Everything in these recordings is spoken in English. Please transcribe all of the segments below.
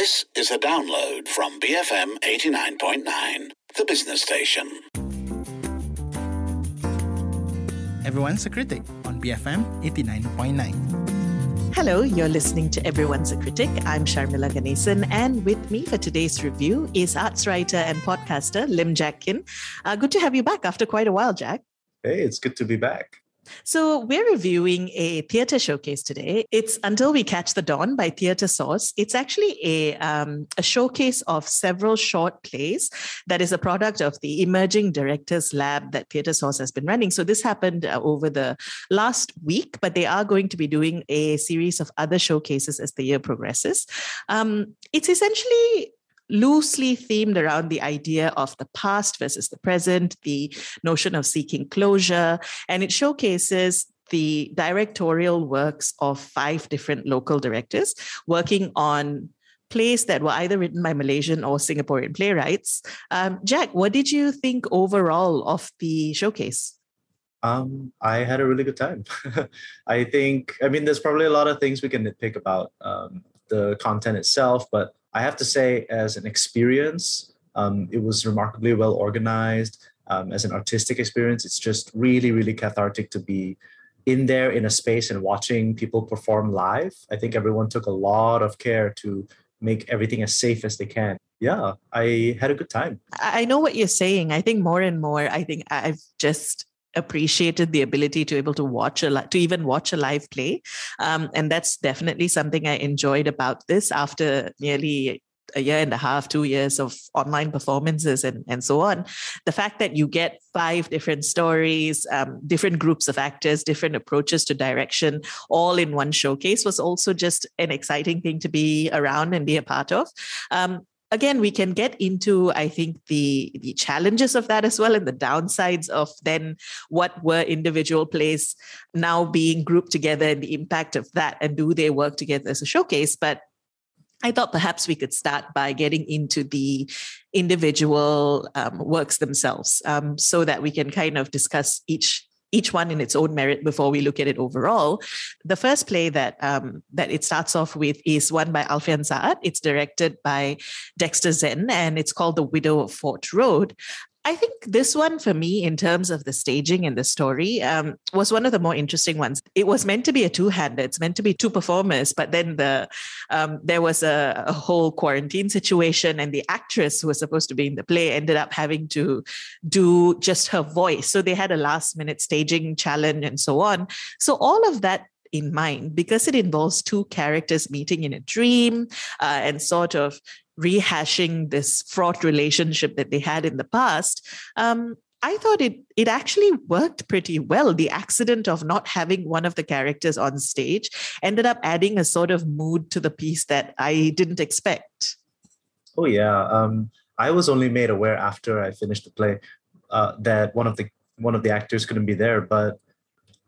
This is a download from BFM 89.9, the business station. Everyone's a Critic on BFM 89.9. Hello, you're listening to Everyone's a Critic. I'm Sharmila Ganesan, and with me for today's review is arts writer and podcaster Lim Jack Kin. Uh, good to have you back after quite a while, Jack. Hey, it's good to be back. So, we're reviewing a theatre showcase today. It's Until We Catch the Dawn by Theatresauce. It's actually a, um, a showcase of several short plays that is a product of the Emerging Directors Lab that Theatresauce has been running. So, this happened uh, over the last week, but they are going to be doing a series of other showcases as the year progresses. Um, it's essentially loosely themed around the idea of the past versus the present, the notion of seeking closure, and it showcases the directorial works of five different local directors working on plays that were either written by Malaysian or Singaporean playwrights. Um, Jack, what did you think overall of the showcase? Um, I had a really good time. I think, I mean, there's probably a lot of things we can nitpick about um, the content itself, but I have to say, as an experience, um, it was remarkably well organized. Um, as an artistic experience, it's just really, really cathartic to be in there in a space and watching people perform live. I think everyone took a lot of care to make everything as safe as they can. Yeah, I had a good time. I know what you're saying. I think more and more, I think I've just appreciated the ability to able to watch a to even watch a live play um, and that's definitely something i enjoyed about this after nearly a year and a half, two years of online performances and, and so on. The fact that you get five different stories, um, different groups of actors, different approaches to direction, all in one showcase was also just an exciting thing to be around and be a part of. Um, again we can get into i think the the challenges of that as well and the downsides of then what were individual plays now being grouped together and the impact of that and do they work together as a showcase. But I thought perhaps we could start by getting into the individual um, works themselves um, so that we can kind of discuss each each one in its own merit before we look at it overall. The first play that um, that it starts off with is one by Alfian Sa'at. It's directed by Dexter Zen, and it's called The Widow of Fort Road. I think this one for me, in terms of the staging and the story, um, was one of the more interesting ones. It was meant to be a two-hander. It's meant to be two performers, but then the um, there was a, a, whole quarantine situation, and the actress who was supposed to be in the play ended up having to do just her voice. So they had a last-minute staging challenge and so on. So all of that in mind because it involves two characters meeting in a dream uh, and sort of rehashing this fraught relationship that they had in the past. Um, I thought it it actually worked pretty well. The accident of not having one of the characters on stage ended up adding a sort of mood to the piece that I didn't expect. Oh yeah, um, I was only made aware after I finished the play uh, that one of the one of the actors couldn't be there, but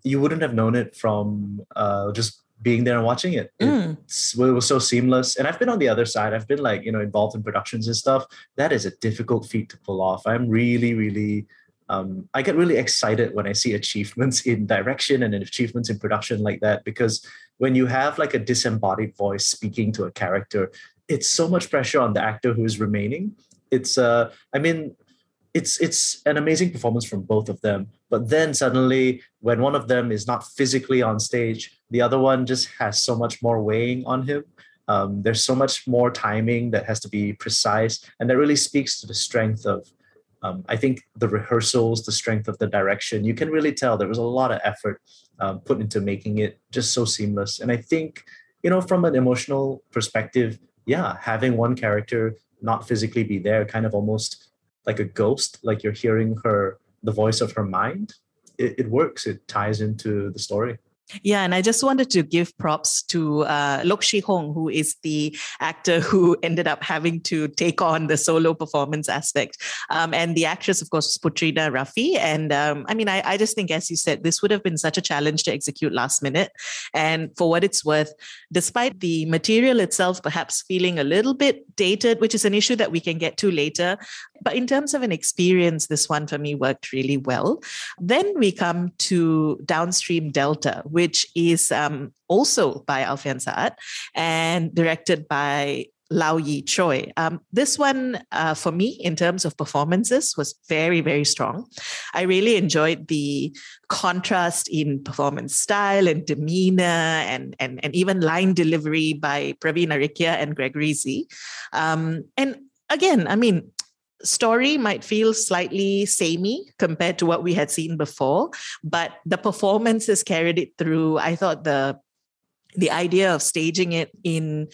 you wouldn't have known it from uh, just being there and watching it. Mm. it was so seamless. And I've been on the other side. I've been like, you know, involved in productions and stuff. That is a difficult feat to pull off. I'm really, really um, I get really excited when I see achievements in direction and achievements in production like that because when you have like a disembodied voice speaking to a character, it's so much pressure on the actor who's remaining. It's uh, I mean, it's it's an amazing performance from both of them but then suddenly when one of them is not physically on stage the other one just has so much more weighing on him. Um, there's so much more timing that has to be precise and that really speaks to the strength of um, i think the rehearsals the strength of the direction. You can really tell there was a lot of effort um, put into making it just so seamless. And i think you know from an emotional perspective yeah having one character not physically be there kind of almost like a ghost, like you're hearing her, the voice of her mind, it, it works. It ties into the story. Yeah, and I just wanted to give props to uh, Lok Shi Hong, who is the actor who ended up having to take on the solo performance aspect. Um, and the actress, of course, was Putrina Rafi. And um, I mean, I, I just think, as you said, this would have been such a challenge to execute last minute. And for what it's worth, despite the material itself perhaps feeling a little bit dated, which is an issue that we can get to later, but in terms of an experience, this one for me worked really well. Then we come to Downstream Delta, which is um, also by Alfian Sa'at and directed by Lau Yi Choi. Um, this one, uh, for me, in terms of performances, was very, very strong. I really enjoyed the contrast in performance style and demeanor and, and, and even line delivery by Praveen Arikia and Gregory Z. Um, and again, I mean, story might feel slightly samey compared to what we had seen before, but the performances carried it through. I thought the the idea of staging it in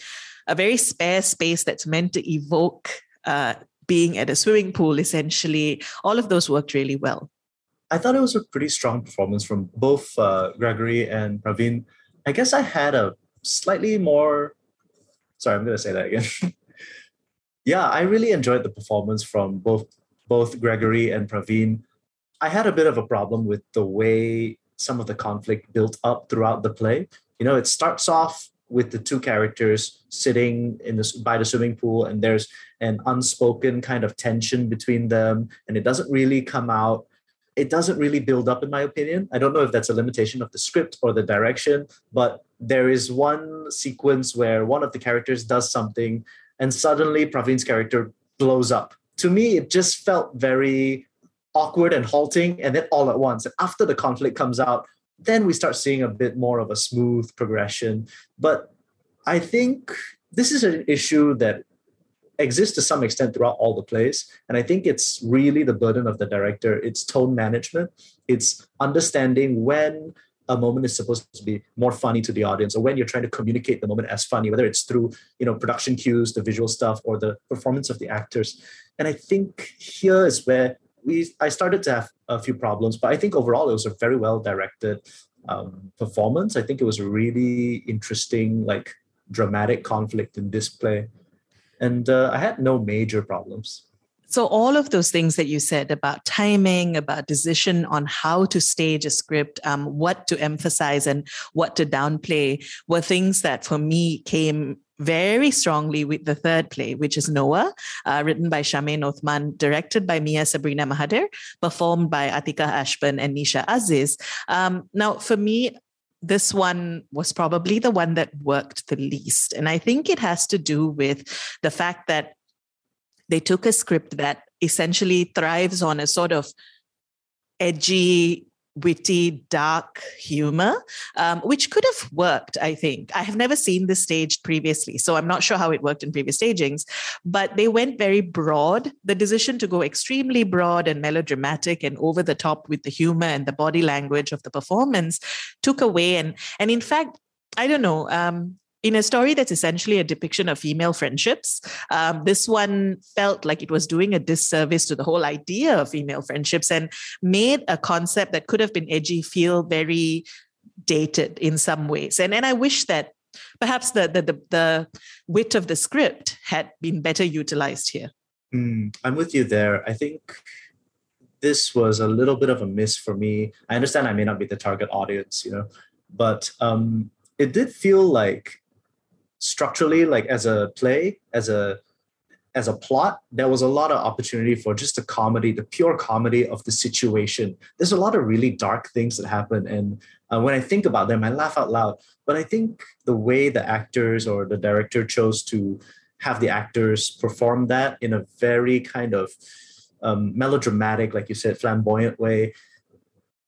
a very spare space that's meant to evoke uh, being at a swimming pool, essentially, all of those worked really well. I thought it was a pretty strong performance from both uh, Gregory and Praveen. I guess I had a slightly more. Sorry, I'm going to say that again. yeah, I really enjoyed the performance from both both Gregory and Praveen. I had a bit of a problem with the way some of the conflict built up throughout the play. You know, it starts off with the two characters sitting in this by the swimming pool, and there's an unspoken kind of tension between them, and it doesn't really come out. It doesn't really build up, in my opinion. I don't know if that's a limitation of the script or the direction, but there is one sequence where one of the characters does something and suddenly Praveen's character blows up. To me, it just felt very awkward and halting, and then all at once. After the conflict comes out, then we start seeing a bit more of a smooth progression. But I think this is an issue that exists to some extent throughout all the plays. And I think it's really the burden of the director. It's tone management, it's understanding when a moment is supposed to be more funny to the audience or when you're trying to communicate the moment as funny whether it's through you know production cues the visual stuff or the performance of the actors. And i think here is where we i started to have a few problems but i think overall it was a very well directed um, performance. I think it was a really interesting like dramatic conflict in display. And uh, i had no major problems so, all of those things that you said about timing, about decision on how to stage a script, um, what to emphasize and what to downplay were things that for me came very strongly with the third play, which is Noah, uh, written by Shamaine Othman, directed by Mia Sabrina Mahathir, performed by Atika Ashburn and Nisha Aziz. Um, now, for me, this one was probably the one that worked the least. And I think it has to do with the fact that they took a script that essentially thrives on a sort of edgy witty, dark humor, um, which could have worked, I think. I have never seen this staged previously, so I'm not sure how it worked in previous stagings, but they went very broad. The decision to go extremely broad and melodramatic and over the top with the humor and the body language of the performance took away. And, and in fact, I don't know. Um, in a story that's essentially a depiction of female friendships, um, this one felt like it was doing a disservice to the whole idea of female friendships and made a concept that could have been edgy feel very dated in some ways. And, and I wish that perhaps the, the, the, the wit of the script had been better utilized here. Mm, I'm with you there. I think this was a little bit of a miss for me. I understand I may not be the target audience, you know, but um, it did feel like structurally like as a play as a as a plot there was a lot of opportunity for just the comedy the pure comedy of the situation. There's a lot of really dark things that happen and uh, when i think about them i laugh out loud. But i think the way the actors or the director chose to have the actors perform that in a very kind of um, melodramatic like you said flamboyant way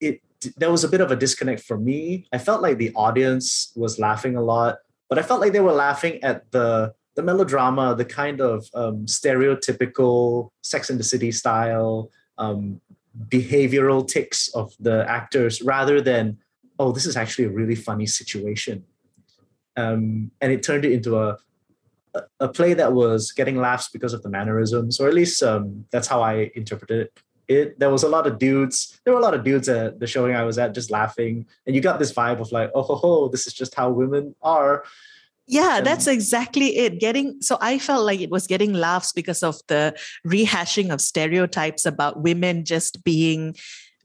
it there was a bit of a disconnect for me. I felt like the audience was laughing a lot but I felt like they were laughing at the the melodrama, the kind of um, stereotypical Sex and the City style um, behavioral ticks of the actors, rather than oh, this is actually a really funny situation. Um, and it turned it into a a play that was getting laughs because of the mannerisms, or at least um, that's how I interpreted it. It, there was a lot of dudes. There were a lot of dudes at the showing I was at just laughing, and you got this vibe of like, oh ho ho, this is just how women are. Yeah, and that's exactly it. Getting so I felt like it was getting laughs because of the rehashing of stereotypes about women just being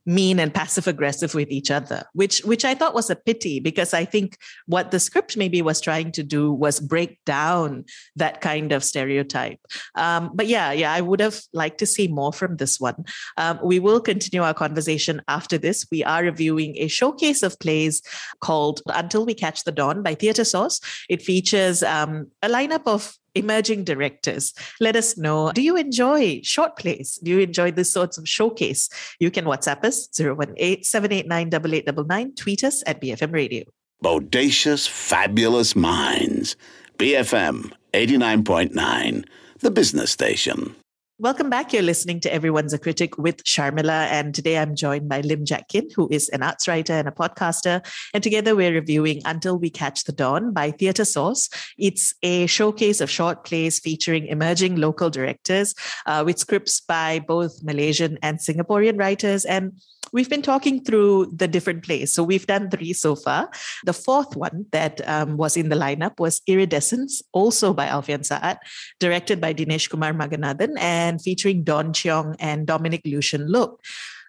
mean and passive aggressive with each other which which i thought was a pity because i think what the script maybe was trying to do was break down that kind of stereotype. Um, but yeah yeah i would have liked to see more from this one. Um, we will continue our conversation after this. We are reviewing a showcase of plays called until we catch the dawn by Theatresauce. It features um, a lineup of emerging directors. Let us know. Do you enjoy short plays? Do you enjoy this sorts of showcase? You can WhatsApp us 018 789 tweet us at BFM Radio. Bodacious, fabulous minds. BFM 89.9, the business station. Welcome back. You're listening to Everyone's a Critic with Sharmila. And today I'm joined by Lim Jack Kin, who is an arts writer and a podcaster. And together we're reviewing Until We Catch the Dawn by Theatresauce. It's a showcase of short plays featuring emerging local directors uh, with scripts by both Malaysian and Singaporean writers. And we've been talking through the different plays. So we've done three so far. The fourth one that um, was in the lineup was Iridescence, also by Alfian Sa'at, directed by Dinesh Kumar Maganathan and featuring Dawn Cheong and Dominic Lucian Look.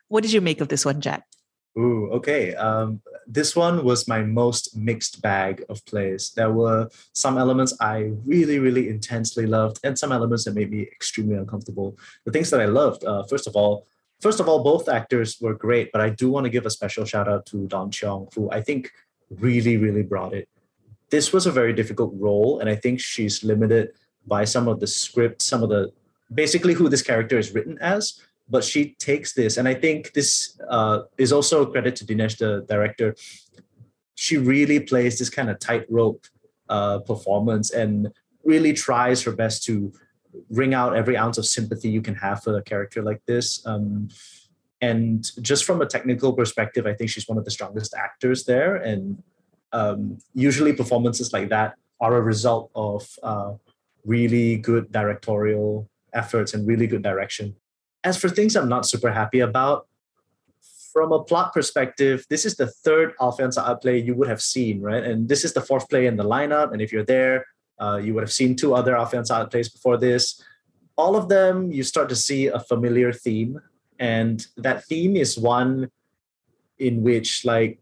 What did you make of this one, Jack? Ooh, okay. Um, this one was my most mixed bag of plays. There were some elements I really, really intensely loved, and some elements that made me extremely uncomfortable. The things that I loved, uh, first of all, first of all, both actors were great, but I do want to give a special shout out to Dawn Cheong, who I think really, really brought it. This was a very difficult role, and I think she's limited by some of the script, some of the basically who this character is written as. But she takes this, and I think this uh, is also a credit to Dinesh, the director. She really plays this kind of tightrope uh, performance and really tries her best to wring out every ounce of sympathy you can have for a character like this. Um, and just from a technical perspective, I think she's one of the strongest actors there. And um, usually, performances like that are a result of uh, really good directorial efforts and really good direction. As for things I'm not super happy about, from a plot perspective, this is the third Alfian Sa'at play you would have seen, right? And this is the fourth play in the lineup. And if you're there, uh, you would have seen two other Alfian Sa'at plays before this. All of them, you start to see a familiar theme. And that theme is one in which, like,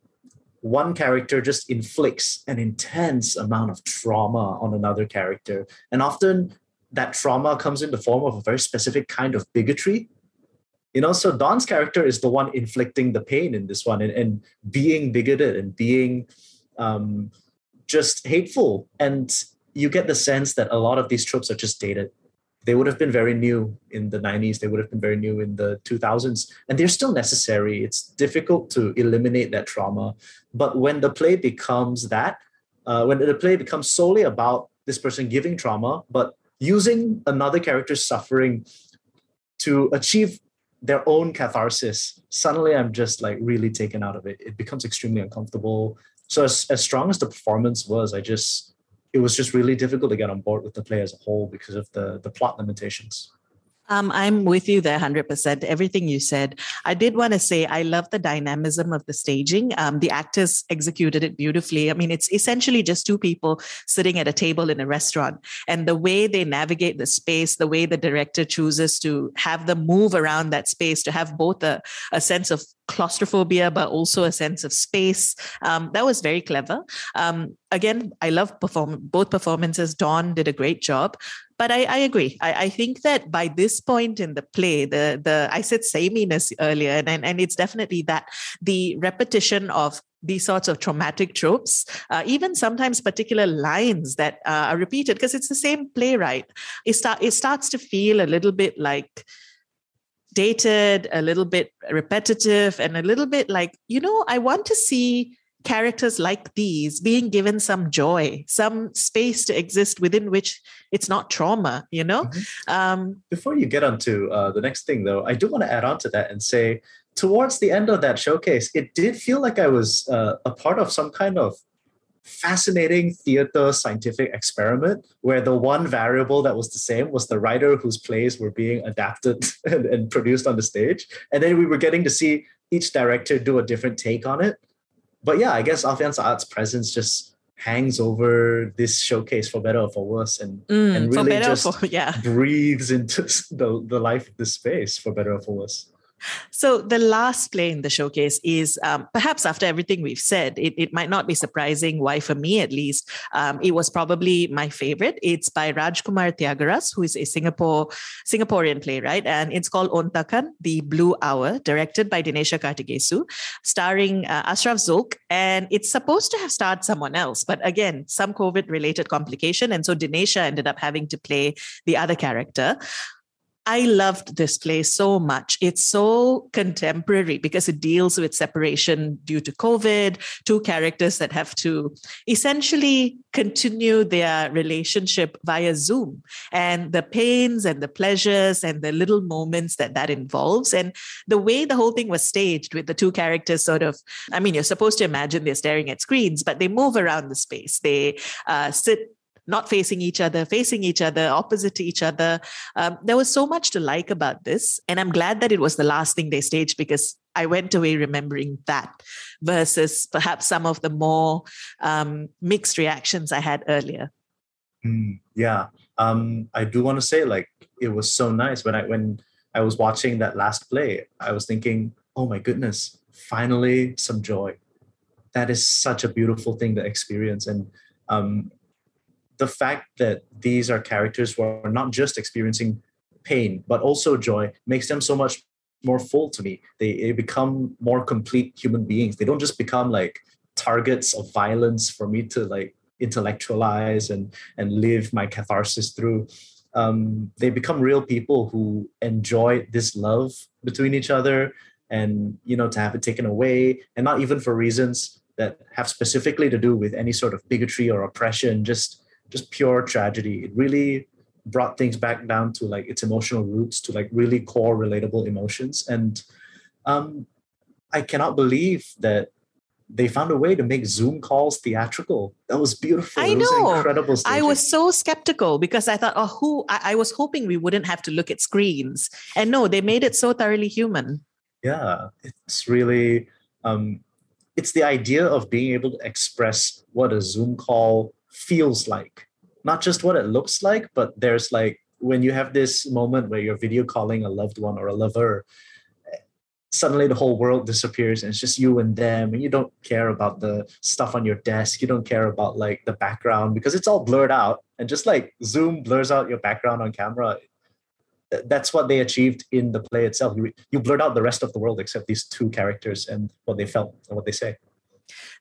one character just inflicts an intense amount of trauma on another character. And often that trauma comes in the form of a very specific kind of bigotry. You know, so Dawn's character is the one inflicting the pain in this one and, and being bigoted and being um, just hateful. And you get the sense that a lot of these tropes are just dated. They would have been very new in the 90s, they would have been very new in the 2000s, and they're still necessary. It's difficult to eliminate that trauma. But when the play becomes that, uh, when the play becomes solely about this person giving trauma, but using another character's suffering to achieve their own catharsis, suddenly I'm just like really taken out of it. It becomes extremely uncomfortable. So as, as strong as the performance was, I just it was just really difficult to get on board with the play as a whole because of the the plot limitations. Um, I'm with you there 100%. Everything you said. I did want to say I love the dynamism of the staging. Um, the actors executed it beautifully. I mean, it's essentially just two people sitting at a table in a restaurant. And the way they navigate the space, the way the director chooses to have them move around that space, to have both a, a sense of claustrophobia, but also a sense of space. Um, that was very clever. Um, again, I love perform both performances. Dawn did a great job. But I, I agree. I, I, think that by this point in the play, the the I said sameness earlier, and, and, and it's definitely that the repetition of these sorts of traumatic tropes, uh, even sometimes particular lines that uh, are repeated, because it's the same playwright. It, start, it starts to feel a little bit like dated, a little bit repetitive, and a little bit like, you know, I want to see characters like these being given some joy, some space to exist within which it's not trauma, you know? Mm-hmm. Um, Before you get on to uh, the next thing, though, I do want to add on to that and say, towards the end of that showcase, it did feel like I was uh, a part of some kind of fascinating theater scientific experiment where the one variable that was the same was the writer whose plays were being adapted and, and produced on the stage. And then we were getting to see each director do a different take on it. But yeah, I guess Alfian Sa'at's presence just hangs over this showcase for better or for worse and, mm, and really just for, yeah. breathes into the, the life of this space for better or for worse. So the last play in the showcase is um, perhaps after everything we've said, it, it might not be surprising why, for me at least, um, it was probably my favorite. It's by Rajkumar Thiagaras, who is a Singapore Singaporean playwright, and it's called Ontakan, The Blue Hour, directed by Dinesha Karthigesu, starring uh, Ashraf Zulk, and it's supposed to have starred someone else, but again, some COVID-related complication, and so Dinesha ended up having to play the other character. I loved this play so much. It's so contemporary because it deals with separation due to COVID, two characters that have to essentially continue their relationship via Zoom and the pains and the pleasures and the little moments that that involves. And the way the whole thing was staged with the two characters sort of, I mean, you're supposed to imagine they're staring at screens, but they move around the space. They uh, sit not facing each other, facing each other, opposite to each other. Um, there was so much to like about this. And I'm glad that it was the last thing they staged because I went away remembering that versus perhaps some of the more um, mixed reactions I had earlier. Mm, yeah. Um, I do want to say, like, it was so nice when I when I was watching that last play. I was thinking, oh my goodness, finally some joy. That is such a beautiful thing to experience, and um, the fact that these are characters who are not just experiencing pain but also joy makes them so much more full to me. They, they become more complete human beings. They don't just become like targets of violence for me to like intellectualize and and live my catharsis through. Um, they become real people who enjoy this love between each other and you know to have it taken away and not even for reasons that have specifically to do with any sort of bigotry or oppression just just pure tragedy. It really brought things back down to like its emotional roots, to like really core relatable emotions. And um, I cannot believe that they found a way to make Zoom calls theatrical. That was beautiful. I it know. incredible. Staging. I was so skeptical because I thought, oh, who? I, I was hoping we wouldn't have to look at screens, and no, they made it so thoroughly human. Yeah, it's really. Um, it's the idea of being able to express what a Zoom call feels like. Not just what it looks like but there's like when you have this moment where you're video calling a loved one or a lover suddenly the whole world disappears and it's just you and them and you don't care about the stuff on your desk. You don't care about like the background because it's all blurred out and just like zoom blurs out your background on camera. That's what they achieved in the play itself. You, you blurred out the rest of the world except these two characters and what they felt and what they say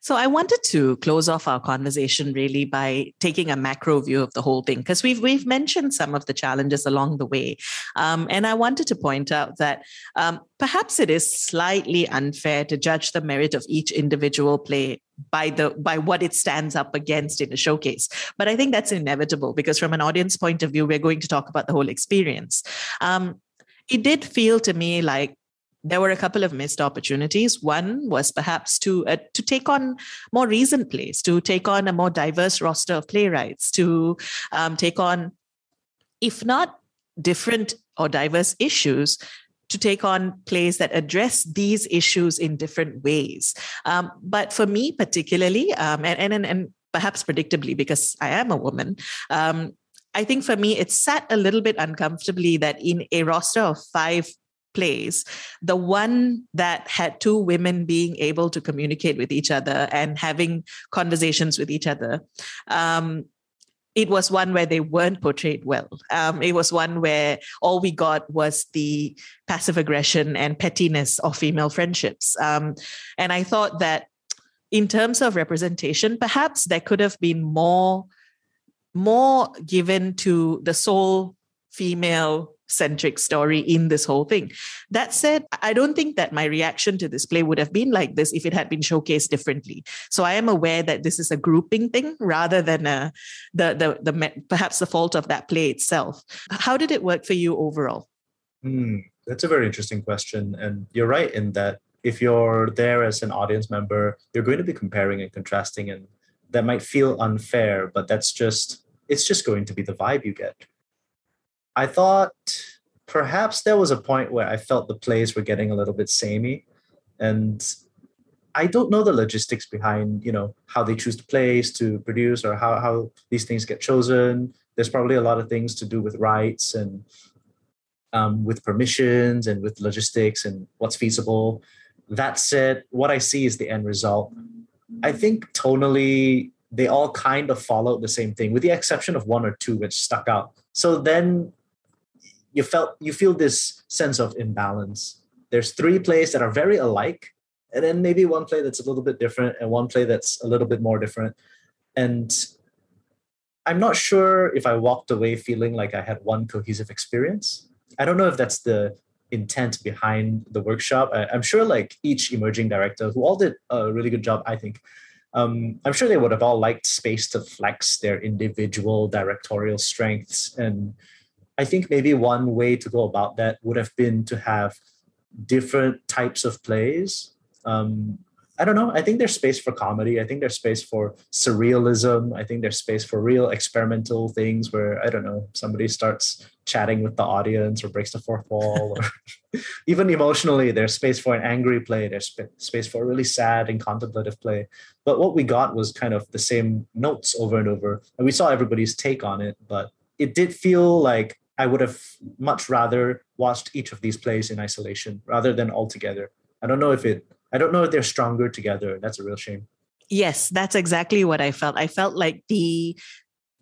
so I wanted to close off our conversation really by taking a macro view of the whole thing because we've we've mentioned some of the challenges along the way, um, and I wanted to point out that um, perhaps it is slightly unfair to judge the merit of each individual play by the by what it stands up against in a showcase. But i think that's inevitable because from an audience point of view we're going to talk about the whole experience. Um, it did feel to me like there were a couple of missed opportunities. One was perhaps to uh, to take on more recent plays, to take on a more diverse roster of playwrights, to um, take on, if not different or diverse issues, to take on plays that address these issues in different ways. Um, but for me, particularly, um, and, and and perhaps predictably, because I am a woman. Um, I think for me, it sat a little bit uncomfortably that in a roster of five plays the one that had two women being able to communicate with each other and having conversations with each other um, it was one where they weren't portrayed well. Um, it was one where all we got was the passive aggression and pettiness of female friendships. Um, and I thought that in terms of representation, perhaps there could have been more, more given to the sole female centric story in this whole thing. That said, I don't think that my reaction to this play would have been like this if it had been showcased differently. So I am aware that this is a grouping thing rather than a, the, the, the perhaps the fault of that play itself. How did it work for you overall? Mm, that's a very interesting question. And you're right in that if you're there as an audience member, you're going to be comparing and contrasting, and that might feel unfair, but that's just, it's just going to be the vibe you get. I thought perhaps there was a point where I felt the plays were getting a little bit samey. And I don't know the logistics behind, you know, how they choose the plays to produce or how, how these things get chosen. There's probably a lot of things to do with rights and um, with permissions and with logistics and what's feasible. That said, what I see is the end result. I think tonally, they all kind of followed the same thing, with the exception of one or two which stuck out. So then you felt you feel this sense of imbalance. There's three plays that are very alike, and then maybe one play that's a little bit different, and one play that's a little bit more different. And I'm not sure if I walked away feeling like I had one cohesive experience. I don't know if that's the intent behind the workshop. I, am sure like each emerging director who all did a really good job, I think. Um, I'm sure they would have all liked space to flex their individual directorial strengths. And I think maybe one way to go about that would have been to have different types of plays um, I don't know. I think there's space for comedy. I think there's space for surrealism. I think there's space for real experimental things where I don't know somebody starts chatting with the audience or breaks the fourth wall, or even emotionally, there's space for an angry play. There's sp- space for a really sad and contemplative play. But what we got was kind of the same notes over and over, and we saw everybody's take on it. But it did feel like I would have much rather watched each of these plays in isolation rather than all together. I don't know if it I don't know if they're stronger together. That's a real shame. Yes, that's exactly what I felt. I felt like the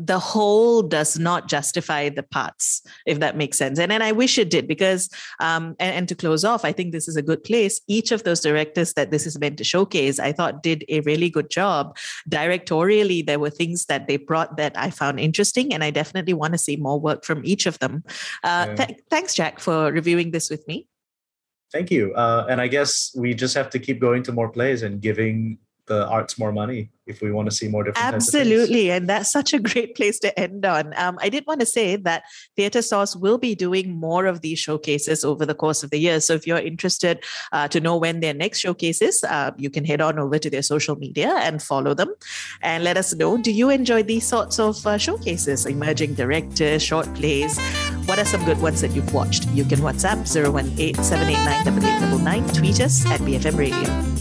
the whole does not justify the parts, if that makes sense. And and I wish it did because um and, and to close off, I think this is a good place. Each of those directors that this is meant to showcase, I thought did a really good job. Directorially, there were things that they brought that I found interesting, and I definitely want to see more work from each of them. Uh, yeah. th- thanks, Jack, for reviewing this with me. Thank you. Uh, and I guess we just have to keep going to more plays and giving the arts more money if we want to see more different absolutely and that's such a great place to end on. Um, i did want to say that Theatresauce will be doing more of these showcases over the course of the year. So if you're interested uh, to know when their next showcases uh, you can head on over to their social media and follow them. And let us know do you enjoy these sorts of uh, showcases? Emerging directors short plays? What are some good ones that you've watched? You can whatsapp 018 789 tweet us at bfm radio